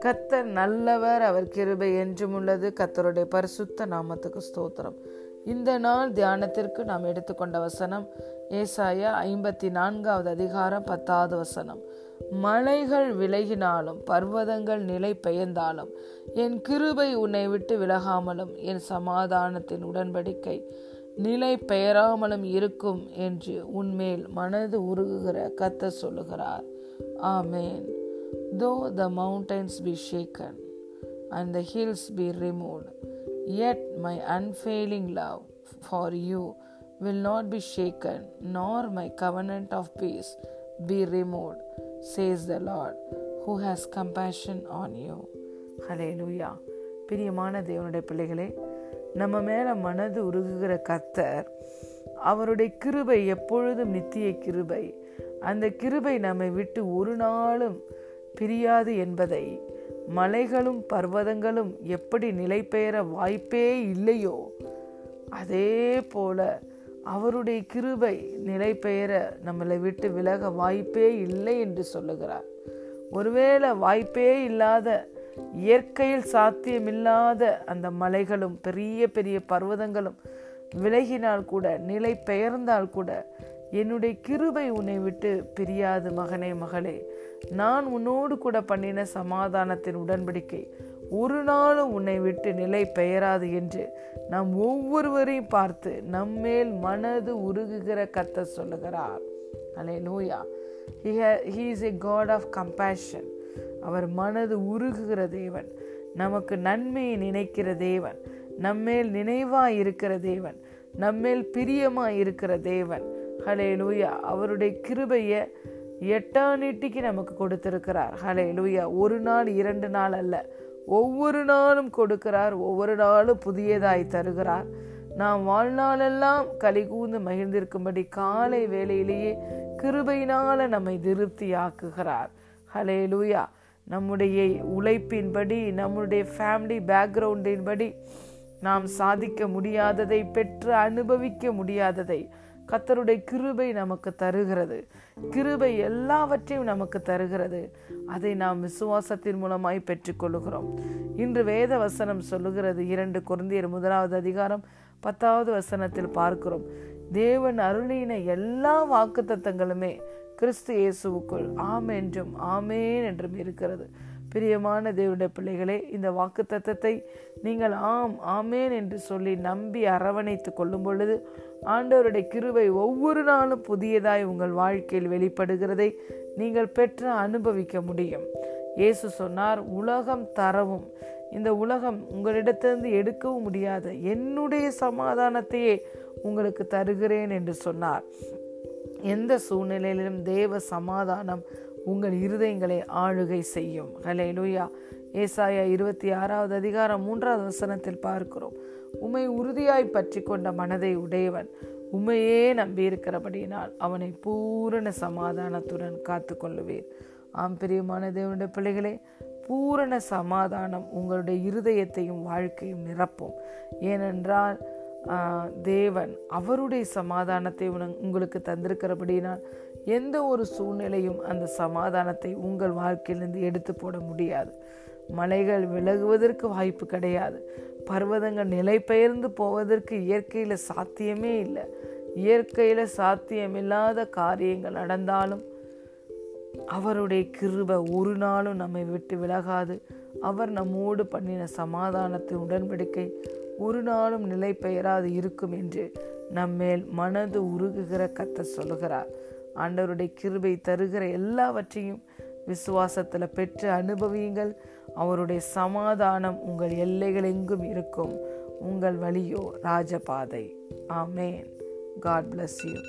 கத்தர் நல்லவர் அவர் கிருபை என்றும் உள்ளது. கத்தருடைய பரிசுத்த நாமத்துக்கு ஸ்தோத்திரம். இந்த நாள் தியானத்திற்கு நாம் எடுத்துக்கொண்ட வசனம் ஏசாயா ஐம்பத்தி நான்காவது அதிகாரம் பத்தாவது வசனம். மலைகள் விலகினாலும் பர்வதங்கள் நிலை பெயர்ந்தாலும் என் கிருபை உன்னை விட்டு விலகாமலும் என் சமாதானத்தின் உடன்படிக்கை. நிலை பெயராமலும் இருக்கும் என்று உன்மேல் மனது உருகுகிற கத்த சொல்லுகிறார் ஆமேன் Though the mountains be shaken and the hills be removed, yet my unfailing love for you will not be shaken, nor my covenant of peace be removed, says the Lord, who has compassion on you. Hallelujah. பிரியமான தேவனுடைய பிள்ளைகளே நம்ம மேல மனது உருகுகிற கத்தர் அவருடைய கிருபை எப்பொழுதும் நித்திய கிருபை. அந்த கிருபை நம்மை விட்டு ஒரு நாளும் பிரியாது என்பதை மலைகளும் பர்வதங்களும் எப்படி நிலை பெயர வாய்ப்பே இல்லையோ அதே போல அவருடைய கிருபை நிலை பெயர நம்மளை விட்டு விலக வாய்ப்பே இல்லை என்று சொல்லுகிறார். ஒருவேளை வாய்ப்பே இல்லாத இயற்கையில் சாத்தியமில்லாத அந்த மலைகளும் பெரிய பெரிய பர்வதங்களும் விலகினால் கூட நிலை பெயர்ந்தால் கூட என்னுடைய கிருபை உன்னை விட்டு பிரியாது மகனே மகளே. நான் உன்னோடு கூட பண்ணின சமாதானத்தின் உடன்படிக்கை ஒரு நாளும் உன்னை விட்டு நிலை பெயராது என்று நாம் ஒவ்வொருவரையும் பார்த்து நம்மேல் மனது உருகுகிற கத்த சொல்லுகிறார். Hallelujah he is a god of compassion அவர் மனது உருகுகிற தேவன். நமக்கு நன்மையை நினைக்கிற தேவன். நம்மேல் நினைவாய் இருக்கிற தேவன். நம்மேல் பிரியமாய் இருக்கிற தேவன். ஹலே லூயா அவருடைய கிருபையை எட்டானிட்டிக்கு நமக்கு கொடுத்திருக்கிறார். ஹலே லூயா ஒரு நாள் இரண்டு நாள் அல்ல. ஒவ்வொரு நாளும் கொடுக்கிறார். ஒவ்வொரு நாளும் புதியதாய் தருகிறார். நாம் வாழ்நாளெல்லாம் கலிகூந்து மகிழ்ந்திருக்கும்படி காலை வேளையிலேயே கிருபையினால நம்மை திருப்தி ஆக்குகிறார் ஹலே லூயா நம்முடைய உழைப்பின்படி நம்முடைய ஃபேமிலி பேக்ரவுண்டின்படி நாம் சாதிக்க முடியாததை பெற்று அனுபவிக்க முடியாததை கத்தருடைய கிருபை நமக்கு தருகிறது. கிருபை எல்லாவற்றையும் நமக்கு தருகிறது. அதை நாம் விசுவாசத்தின் மூலமாய் பெற்றுக்கொள்கிறோம் இன்று வேத வசனம் சொல்லுகிறது இரண்டு குருந்தியர் முதலாவது அதிகாரம் பத்தாவது வசனத்தில் பார்க்கிறோம். தேவன் அருளின எல்லா வாக்கு தத்தங்களுமே கிறிஸ்து இயேசுவுக்குள் ஆம் என்றும் ஆமேன் என்றும் இருக்கிறது. பிரியமான தேவனுடைய பிள்ளைகளே இந்த வாக்கு தத்தத்தை நீங்கள் ஆம் ஆமேன் என்று சொல்லி நம்பி அரவணைத்து கொள்ளும் பொழுது ஆண்டவருடைய கிருவை ஒவ்வொரு நாளும் புதியதாய் உங்கள் வாழ்க்கையில் வெளிப்படுகிறதை நீங்கள் பெற்று அனுபவிக்க முடியும். இயேசு சொன்னார் உலகம் தரவும். இந்த உலகம் உங்களிடத்திலிருந்து எடுக்கவும் முடியாது என்னுடைய சமாதானத்தையே உங்களுக்கு தருகிறேன் என்று சொன்னார். எந்த சூழ்நிலையிலும் தேவ சமாதானம் உங்கள் இருதயங்களை ஆளுகை செய்யும். ஹலே லூயா ஏசாயா இருபத்தி ஆறாவது அதிகாரம் மூன்றாவது வசனத்தில் பார்க்கிறோம். உமை உறுதியாய் பற்றி கொண்ட மனதை உடையவன் உமையே நம்பியிருக்கிறபடியினால் அவனை பூரண சமாதானத்துடன் காத்து கொள்ளுவேன் ஆம் பிரியமான தேவனுடைய பிள்ளைகளே பூரண சமாதானம் உங்களுடைய இருதயத்தையும் வாழ்க்கையும் நிரப்பும். ஏனென்றால் தேவன் அவருடைய சமாதானத்தை உங்களுக்கு தந்திருக்கிறபடினால் எந்த ஒரு சூழ்நிலையும் அந்த சமாதானத்தை உங்கள் வாழ்க்கையிலிருந்து எடுத்து போட முடியாது. மலைகள் விலகுவதற்கு வாய்ப்பு கிடையாது. பர்வதங்கள் நிலை பெயர்ந்து போவதற்கு இயற்கையில் சாத்தியமே இல்லை. இயற்கையில் சாத்தியமில்லாத காரியங்கள் நடந்தாலும் அவருடைய கிருப ஒரு நாளும் நம்மை விட்டு விலகாது. அவர் நம்மோடு பண்ணின சமாதானத்தின் உடன்படிக்கை ஒரு நாளும் நிலை பெயராது இருக்கும் என்று நம்மேல் மனது உருகுகிற கத்த சொல்லுகிறார். ஆண்டவருடைய கிருபை தருகிற எல்லாவற்றையும் விசுவாசத்தில் பெற்று அனுபவியுங்கள். அவருடைய சமாதானம் உங்கள் எல்லைகள் எங்கும் இருக்கும். உங்கள் வழியோ ராஜபாதை. ஆமேன். God bless you